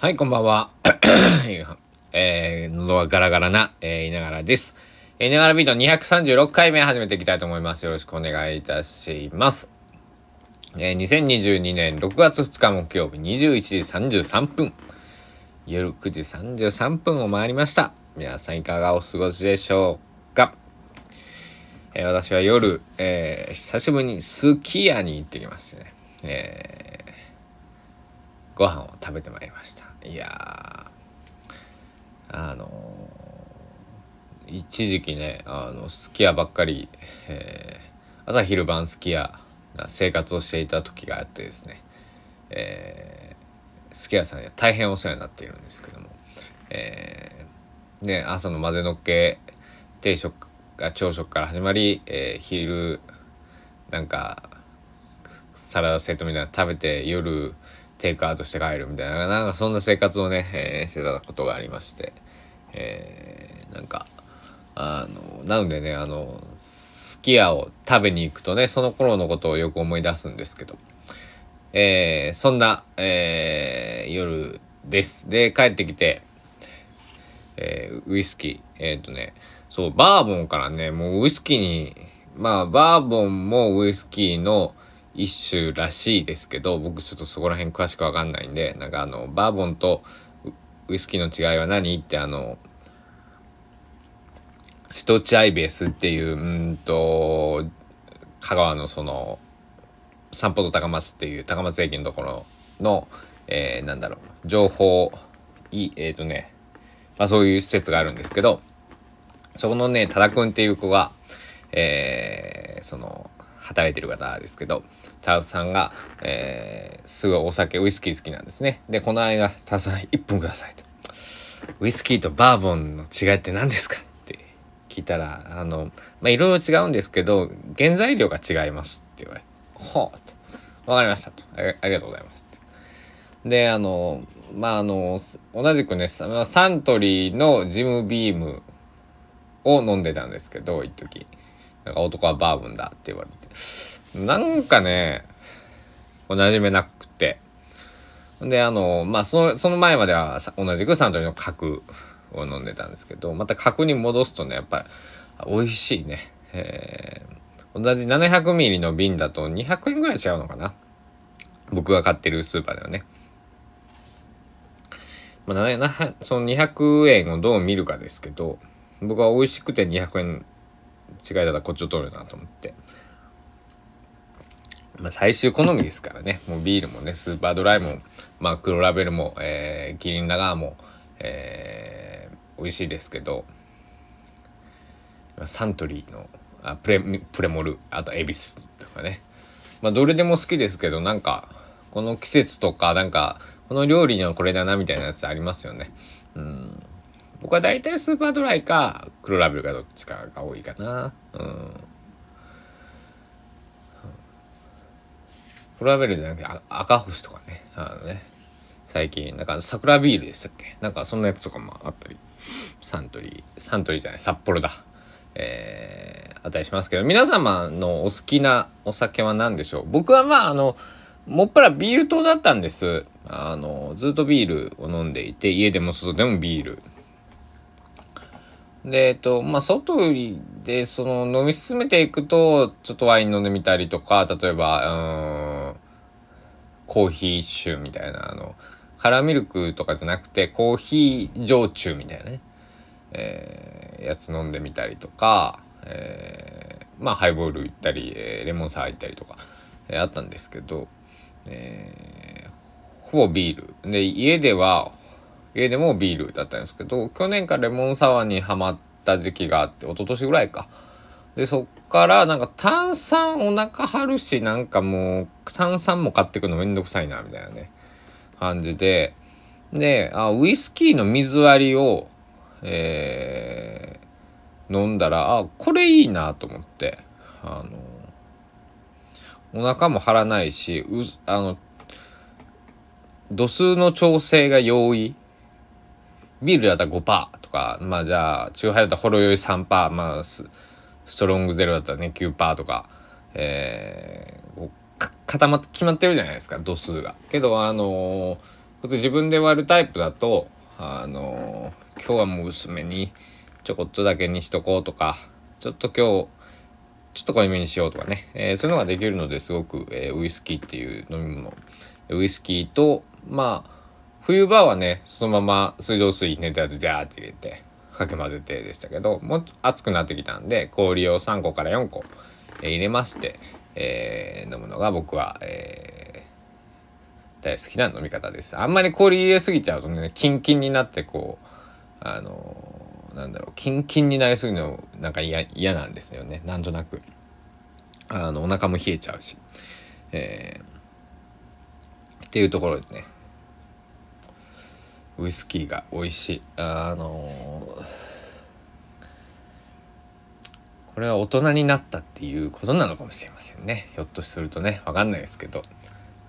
はい、こんばんは。えー、喉がガラガラな、えー、いながらです。えー、いながらビート236回目始めていきたいと思います。よろしくお願いいたします。えー、2022年6月2日木曜日21時33分。夜9時33分を回りました。皆さんいかがお過ごしでしょうか、えー、私は夜、えー、久しぶりにスキヤに行ってきましてね。えー、ご飯を食べてまいりました。いやあの一時期ねあのすき家ばっかり、えー、朝昼晩すき家生活をしていた時があってですね、すき家さんには大変お世話になっているんですけども、えー、ね朝の混ぜのっけ定食が朝食から始まり、えー、昼なんかサラダセットみたいなの食べて夜テイクアウトして帰るみたいな、なんかそんな生活をね、えー、してたことがありまして、えー、なんか、あの、なのでね、あの、すき家を食べに行くとね、その頃のことをよく思い出すんですけど、えー、そんな、えー、夜です。で、帰ってきて、えー、ウイスキー、えっ、ー、とね、そう、バーボンからね、もうウイスキーに、まあ、バーボンもウイスキーの、一種らしいですけど僕ちょっとそこら辺詳しく分かんないんでなんかあのバーボンとウイスキーの違いは何ってあの瀬戸内アイベースっていううんと香川のその散歩と高松っていう高松駅のところの、えー、なんだろう情報いえっ、ー、とねまあそういう施設があるんですけどそこのね多田くんっていう子がえー、その働いてる方ですけど、タラさんが、えー、すごいお酒、ウイスキー好きなんですね。で、この間、タラさん1分くださいと。ウイスキーとバーボンの違いって何ですかって聞いたら、あの、まあ、いろいろ違うんですけど、原材料が違いますって言われて、ほうと。わかりましたとあ。ありがとうございますで、あの、まあ、あの、同じくね、サントリーのジムビームを飲んでたんですけど、一時。なんか男はバーボンだって言われて。なんかね、馴染めなくて。で、あの、まあ、その、その前までは同じくサントリーの角を飲んでたんですけど、また角に戻すとね、やっぱり美味しいね。えー、同じ 700ml の瓶だと200円ぐらい違うのかな。僕が買ってるスーパーではね。まあ、その200円をどう見るかですけど、僕は美味しくて200円違いだらこっちを取るなと思って。まあ、最終好みですからね。もうビールもね、スーパードライも、まあ、黒ラベルも、えー、キリンラガーも、えー、美味しいですけど、サントリーの、あプレ、プレモル、あとエビスとかね。まあ、どれでも好きですけど、なんか、この季節とか、なんか、この料理にはこれだなみたいなやつありますよね。うん。僕は大体スーパードライか黒ラベルかどっちかが多いかな。うん。黒ラベルじゃなくて赤星とかね。あのね。最近なんか桜ビールでしたっけ？なんかそんなやつとかもあったり。サントリーサントリーじゃない札幌だ。えー、あったりしますけど。皆様のお好きなお酒は何でしょう？僕はまああのもっぱらビール党だったんです。あのずっとビールを飲んでいて家でも外でもビール。で、えっと、まあ、外で、その、飲み進めていくと、ちょっとワイン飲んでみたりとか、例えば、うん、コーヒー酒みたいな、あの、カラーミルクとかじゃなくて、コーヒー焼酎みたいなね、えー、やつ飲んでみたりとか、えー、まあ、ハイボール行ったり、えー、レモンサワー行ったりとか、えー、あったんですけど、えー、ほぼビール。で、家では、家でもビールだったんですけど去年からレモンサワーにはまった時期があって一昨年ぐらいか。でそっからなんか炭酸お腹張るしなんかもう炭酸も買ってくのめんどくさいなみたいなね感じで。であウイスキーの水割りをえー、飲んだらあこれいいなと思ってあのお腹も張らないしうあの度数の調整が容易ビールだったら5%とかまあじゃあチューハイだったらほろ酔い3%まあストロングゼロだったらね9%とかえー、固まって決まってるじゃないですか度数が。けどあのー、自分で割るタイプだとあの今日はもう薄めにちょこっとだけにしとこうとかちょっと今日ちょっと濃いめにしようとかね、えー、そういうのができるのですごく、えー、ウイスキーっていう飲み物ウイスキーとまあ冬場はねそのまま水道水寝たやつビャーって入れてかき混ぜてでしたけどもっと暑くなってきたんで氷を3個から4個、えー、入れまして、えー、飲むのが僕は、えー、大好きな飲み方です。あんまり氷入れすぎちゃうとねキンキンになってこうあのなんだろうキンキンになりすぎるのなんか嫌なんですよね。なんとなく。あのお腹も冷えちゃうし、えー、っていうところでねウイスキーが美味しい。あのこれは大人になったっていうことなのかもしれませんね。ひょっとするとね。分かんないですけど。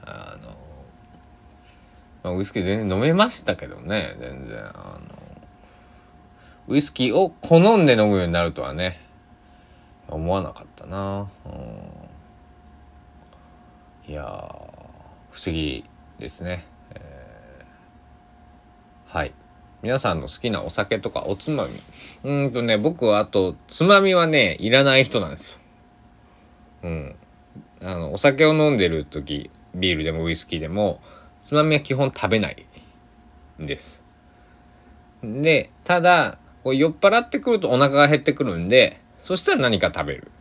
あの、まあ、ウイスキー全然飲めましたけどね。全然あのウイスキーを好んで飲むようになるとはね。思わなかったな、うん、いや不思議ですね、はい。皆さんの好きなお酒とかおつまみ。うんとね僕はあとつまみはねいらない人なんですよ。うん。あのお酒を飲んでる時ビールでもウイスキーでもつまみは基本食べないんです。でただこう酔っ払ってくるとお腹が減ってくるんでそしたら何か食べる。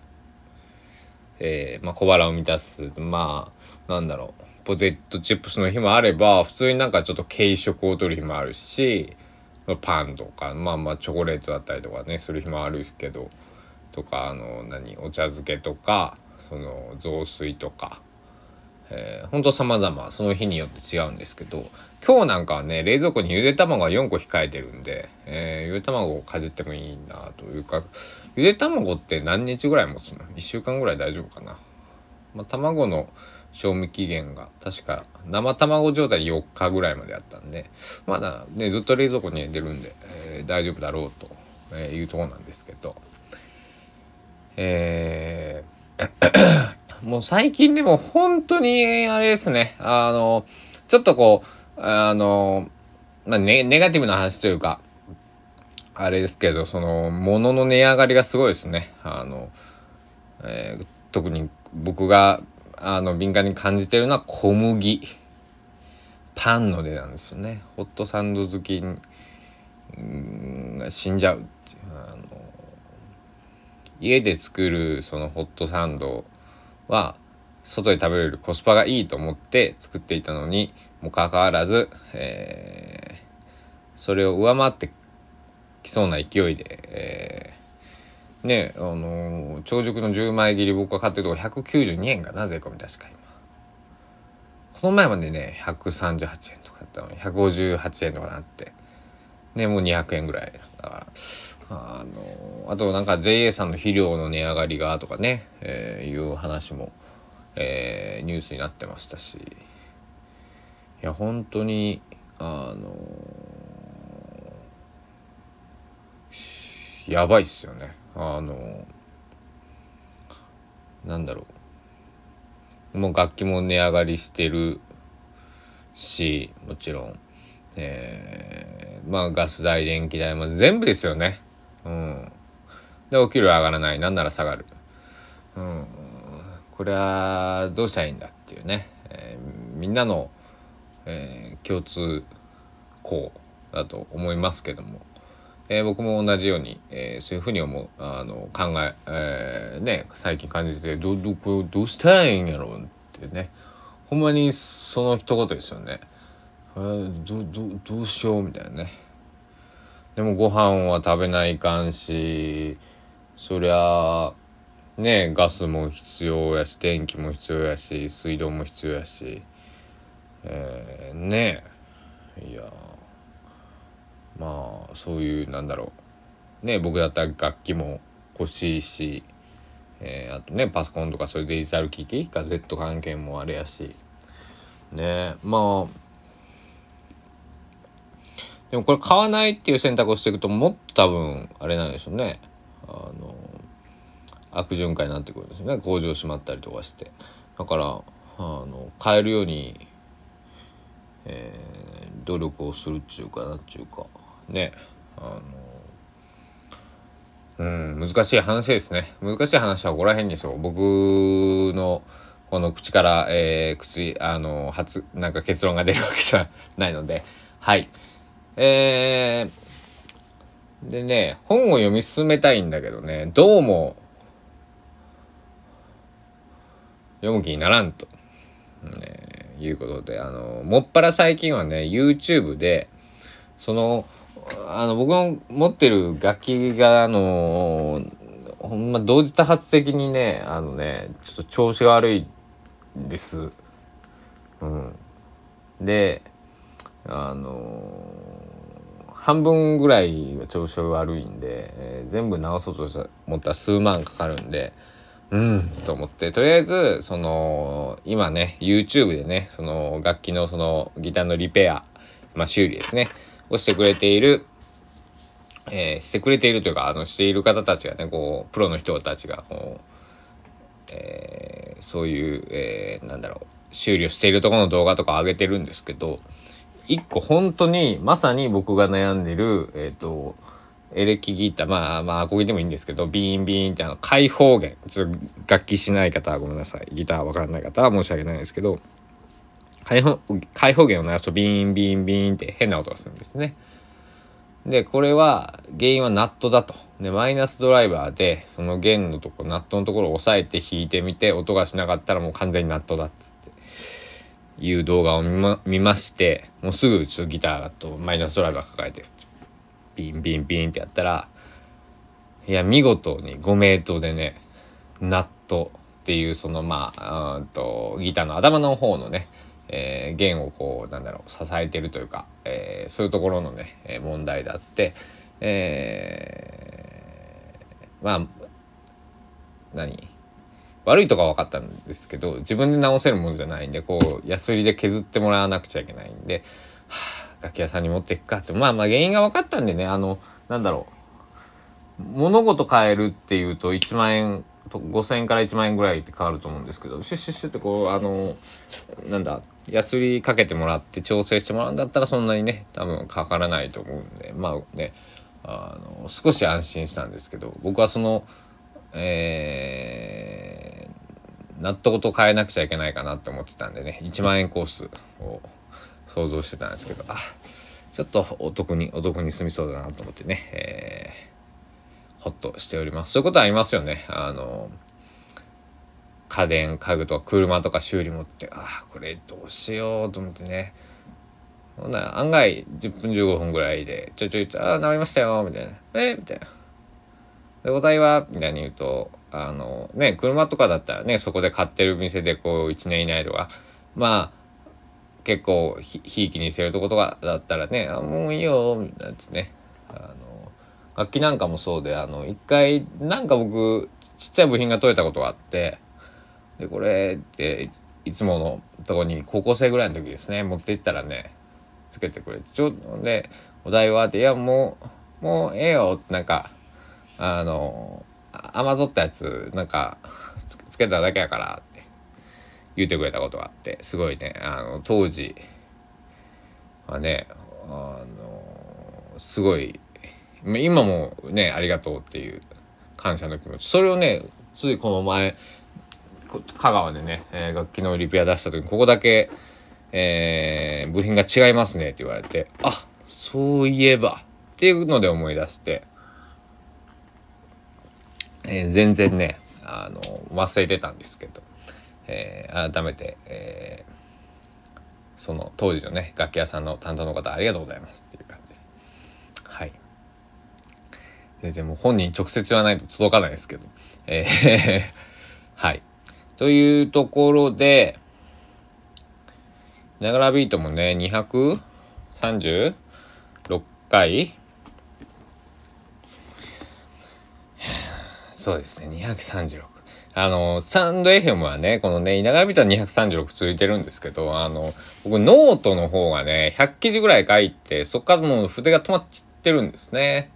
えー、まあ、小腹を満たす。まあなんだろう。ポテトチップスの日もあれば普通になんかちょっと軽食を取る日もあるしパンとかまあまあチョコレートだったりとかねする日もあるけどとかあの何お茶漬けとかその雑炊とかえー、ほんと様々その日によって違うんですけど今日なんかはね冷蔵庫にゆで卵が4個控えてるんで、えー、ゆで卵をかじってもいいなというかゆで卵って何日ぐらい持つの ?1 週間ぐらい大丈夫かな、まあ、卵の賞味期限が確か生卵状態4日ぐらいまであったんでまだねずっと冷蔵庫に入れてるんで、えー、大丈夫だろうというとこなんですけどえー もう最近でも本当にあれですね、あの、ちょっとこう、あの、まあ、ネネガティブな話というか、あれですけど、その、物の値上がりがすごいですね。あの、えー、特に僕が、あの、敏感に感じてるのは小麦。パンの値段ですよね。ホットサンド好きが死んじゃうっていうあの家で作るそのホットサンドは外で食べれるコスパがいいと思って作っていたのにもかかわらず、えー、それを上回ってきそうな勢いで、えー、ねあのー、長熟の10枚切り僕が買ってるとこ192円がなぜかみ確か今。この前までね138円とかだったのに158円とかなって。ねもう200円ぐらい。だからあのあとなんか JA さんの肥料の値上がりがとかね、えー、いう話も、えー、ニュースになってましたし。いや本当にあのやばいっすよね。あのなんだろう。もう楽器も値上がりしてるしもちろん。えー、まあガス代電気代も全部ですよね。うん。でお給料上がらない。なんなら下がる。うん。これはどうしたらいいんだっていうね、えー、みんなの、えー、共通項だと思いますけども、えー、僕も同じように、えー、そういうふうに思う。あの考ええー、ね最近感じてどどこどうしたらいいんやろうってね。ほんまにその一言ですよね。えー、どどどうしようみたいなね。でもご飯は食べないかんしそりゃねガスも必要やし電気も必要やし水道も必要やし。えー、ね。いやまあそういうなんだろう。ね僕だったら楽器も欲しいし、えー、あとねパソコンとかそういうデジタル機器ガゼット関係もあれやし。ねまあでもこれ買わないっていう選択をしていくともっと多分あれなんでしょうね。あの悪循環になってくるんですよね。工場閉まったりとかして。だからあの買えるように、えー、努力をするっちゅうかなっちゅうか。ねあのうん難しい話ですね。難しい話はここら辺にしょう。僕のこの口から、えー、口あの初なんか結論が出るわけじゃないので。はい。えー、でね本を読み進めたいんだけどね。どうも読む気にならんと、ね、いうことであのもっぱら最近はね YouTube でそのあの僕の持ってる楽器があのほんま同時多発的にねあのねちょっと調子が悪いんです。うん、であの半分ぐらいは調子悪いんで、えー、全部直そうと思ったら数万かかるんでうんと思って。とりあえずその今ね YouTube でねその楽器のそのギターのリペア、まあ、修理ですね。をしてくれている、えー、してくれているというかあのしている方たちがねこうプロの人たちがこう、えー、そういう、えー、なんだろう修理をしているところの動画とか上げてるんですけど一個本当にまさに僕が悩んでるえっ、とエレキギターまあまあアコギでもいいんですけどビーンビーンってあの開放弦。ちょっと楽器しない方はごめんなさい。ギターわからない方は申し訳ないですけど開放開放弦を鳴らすとビーンビーンビーンって変な音がするんですね。でこれは原因はナットだと。でマイナスドライバーでその弦のとこナットのところを押さえて弾いてみて音がしなかったらもう完全にナットだっつっていう動画を見ま見ましてもうすぐちょっとギターとマイナスドライバー抱えてビンビンビンってやったらいや見事に5メートルでねナットっていうそのまあうんとギターの頭の方のね、えー、弦をこうなんだろう支えてるというか、えー、そういうところのね、え問題だって、えー、まあ何？悪いとか分かったんですけど自分で直せるものじゃないんでこうヤスリで削ってもらわなくちゃいけないんで、はあ楽器屋さんに持っていくかってまあまあ原因が分かったんでねあのなんだろう物事変えるっていうと1万円と5,000円から1万円ぐらいって変わると思うんですけどシュッシュッシュってこうあのなんだヤスリかけてもらって調整してもらうんだったらそんなにね多分かからないと思うんでまあねあの少し安心したんですけど僕はそのえー、納得と変えなくちゃいけないかなって思ってたんでね1万円コースを想像してたんですけどあちょっとお得にお得に済みそうだなと思ってね、えー、ほっとしております。そういうことありますよね。あの家電家具とか車とか修理持ってああこれどうしようと思ってね。ほんな案外10分15分ぐらいでちょいちょいと「ああ治りましたよ」みたいな「え？みたいな「でお題は?」みたいに言うとあのね車とかだったらねそこで買ってる店でこう1年以内とか。まあ結構ひひいきにしてるとことかだったらね「あもういいよ」みたいなやつね。あの楽器なんかもそうであの一回なんか僕ちっちゃい部品が取れたことがあってでこれっていつものとこに高校生ぐらいの時ですね。持って行ったらねつけてくれて。ちょでお題はって「いやもうもうええよ」なんかあの侮ったやつなんかつけただけやからって言ってくれたことがあってすごいねあの当時はねあのすごい今もねありがとうっていう感謝の気持ち。それをねついこの前香川でね、えー、楽器のリペア出した時にここだけ、えー、部品が違いますねって言われてあそういえばっていうので思い出して、えー、全然ねあの忘れてたんですけどえー、改めて、えー、その当時のね楽器屋さんの担当の方ありがとうございますっていう感じはい。全然もう本人直接言わないと届かないですけど。えー はい。というところでながらビートもね236回そうですね236あの、スタンド FM はね、このね、いながら見たら236続いてるんですけど、あの、僕ノートの方がね、100記事ぐらい書いて、そっからもう筆が止まっちゃってるんですね。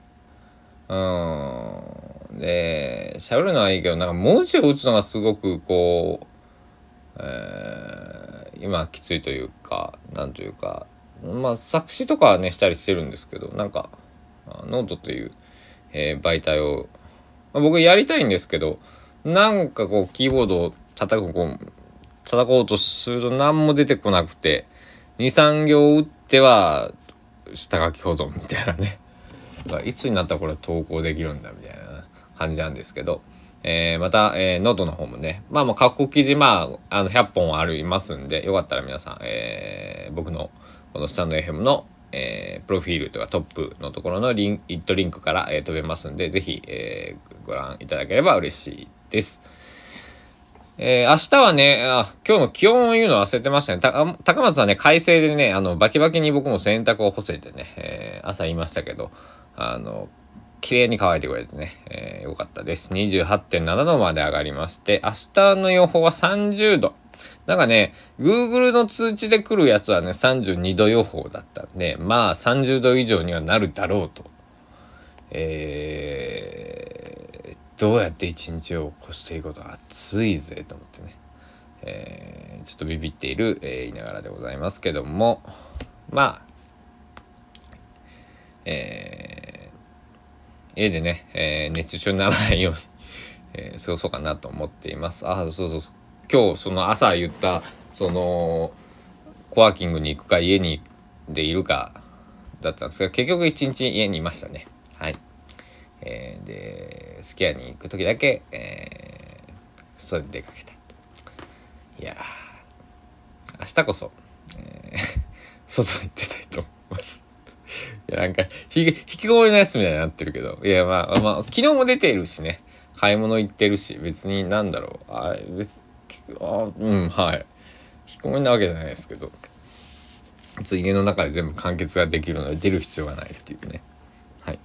うん。で、喋るのはいいけど、なんか文字を打つのがすごくこう、えー、今きついというか、なんというか、まあ作詞とかはねしたりしてるんですけどなんかノートという、えー、媒体を、まあ、僕やりたいんですけどなんかこうキーボードを叩くこう叩こうとすると何も出てこなくて2、3行打っては下書き保存みたいなね。いつになったらこれ投稿できるんだみたいな。感じなんですけど、えー、また、えー、ノートの方もねまあまあ過去記事まああの100本ありますんでよかったら皆さん、えー、僕のこのスタンド FM のえー、プロフィールとかトップのところのリンイットリンクから、えー、飛べますんで、ぜひ、えー、ご覧いただければ嬉しいです。えー、明日はねあ、今日の気温を言うの忘れてましたね。た高松はね、快晴でね、あの、バキバキに僕も洗濯を干せてね、えー、朝言いましたけど、あの、綺麗に乾いてくれてね、えー、よかったです。28.7度まで上がりまして、明日の予報は30度。なんかね、Google の通知で来るやつはね、32度予報だったんで、まあ30度以上にはなるだろうと。えーどうやって一日を越していくこと暑いぜと思ってね、えー、ちょっとビビっている、えー、言いながらでございますけどもまあえー、家でね、えー、熱中症にならないように、えー、過ごそうかなと思っています。あそうそうそう。今日その朝言ったそのコワーキングに行くか家にでいるかだったんですが結局一日家にいましたね。はい。えー、でスキヤに行く時だけ、えー、外に出かけたいや明日こそ、えー、外に出たいと思います。いやなんかひ引きこもりのやつみたいになってるけど。いやまあまあ昨日も出ているしね。買い物行ってるし。別になんだろう。あ別あうんはい。引きこもりなわけじゃないですけど。家の中で全部完結ができるので出る必要がないっていうね。はい。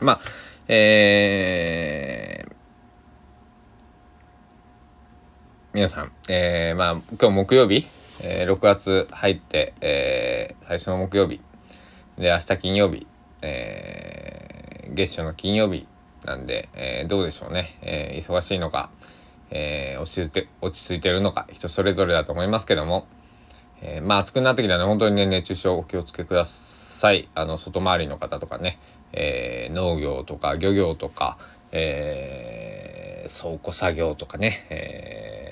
まあ、えー、皆さん、えー、まあ、今日木曜日、えー、6月入って、えー、最初の木曜日、で、明日金曜日、えー、月初の金曜日なんで、えー、どうでしょうね。えー、忙しいのか、えー、落ち着いて、落ち着いてるのか、人それぞれだと思いますけども、えー、まあ暑くなってきたらね、本当にね、熱中症お気をつけください。あの、外回りの方とかね、えー、農業とか漁業とか、えー、倉庫作業とかね、えー、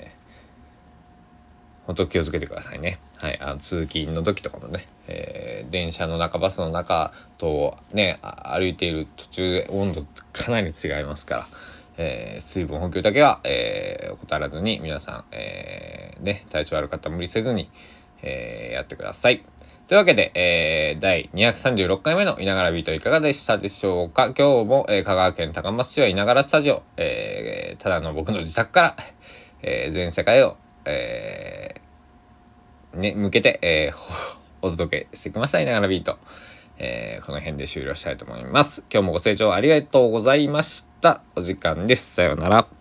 本当気をつけてくださいね。はい、あの通勤の時とかもね、えー、電車の中バスの中とね歩いている途中で温度かなり違いますから、えー、水分補給だけは、えー、怠らずに皆さん、えー、ね体調悪かったら無理せずに、えー、やってください。というわけで、えー、第236回目のいながらビートいかがでしたでしょうか今日も、えー、香川県高松市はいながらスタジオ、えー、ただの僕の自宅から、えー、全世界を、えー、ね、向けて、えー、お届けしてきましたいながらビート。えー、この辺で終了したいと思います。今日もご清聴ありがとうございました。お時間です。さようなら。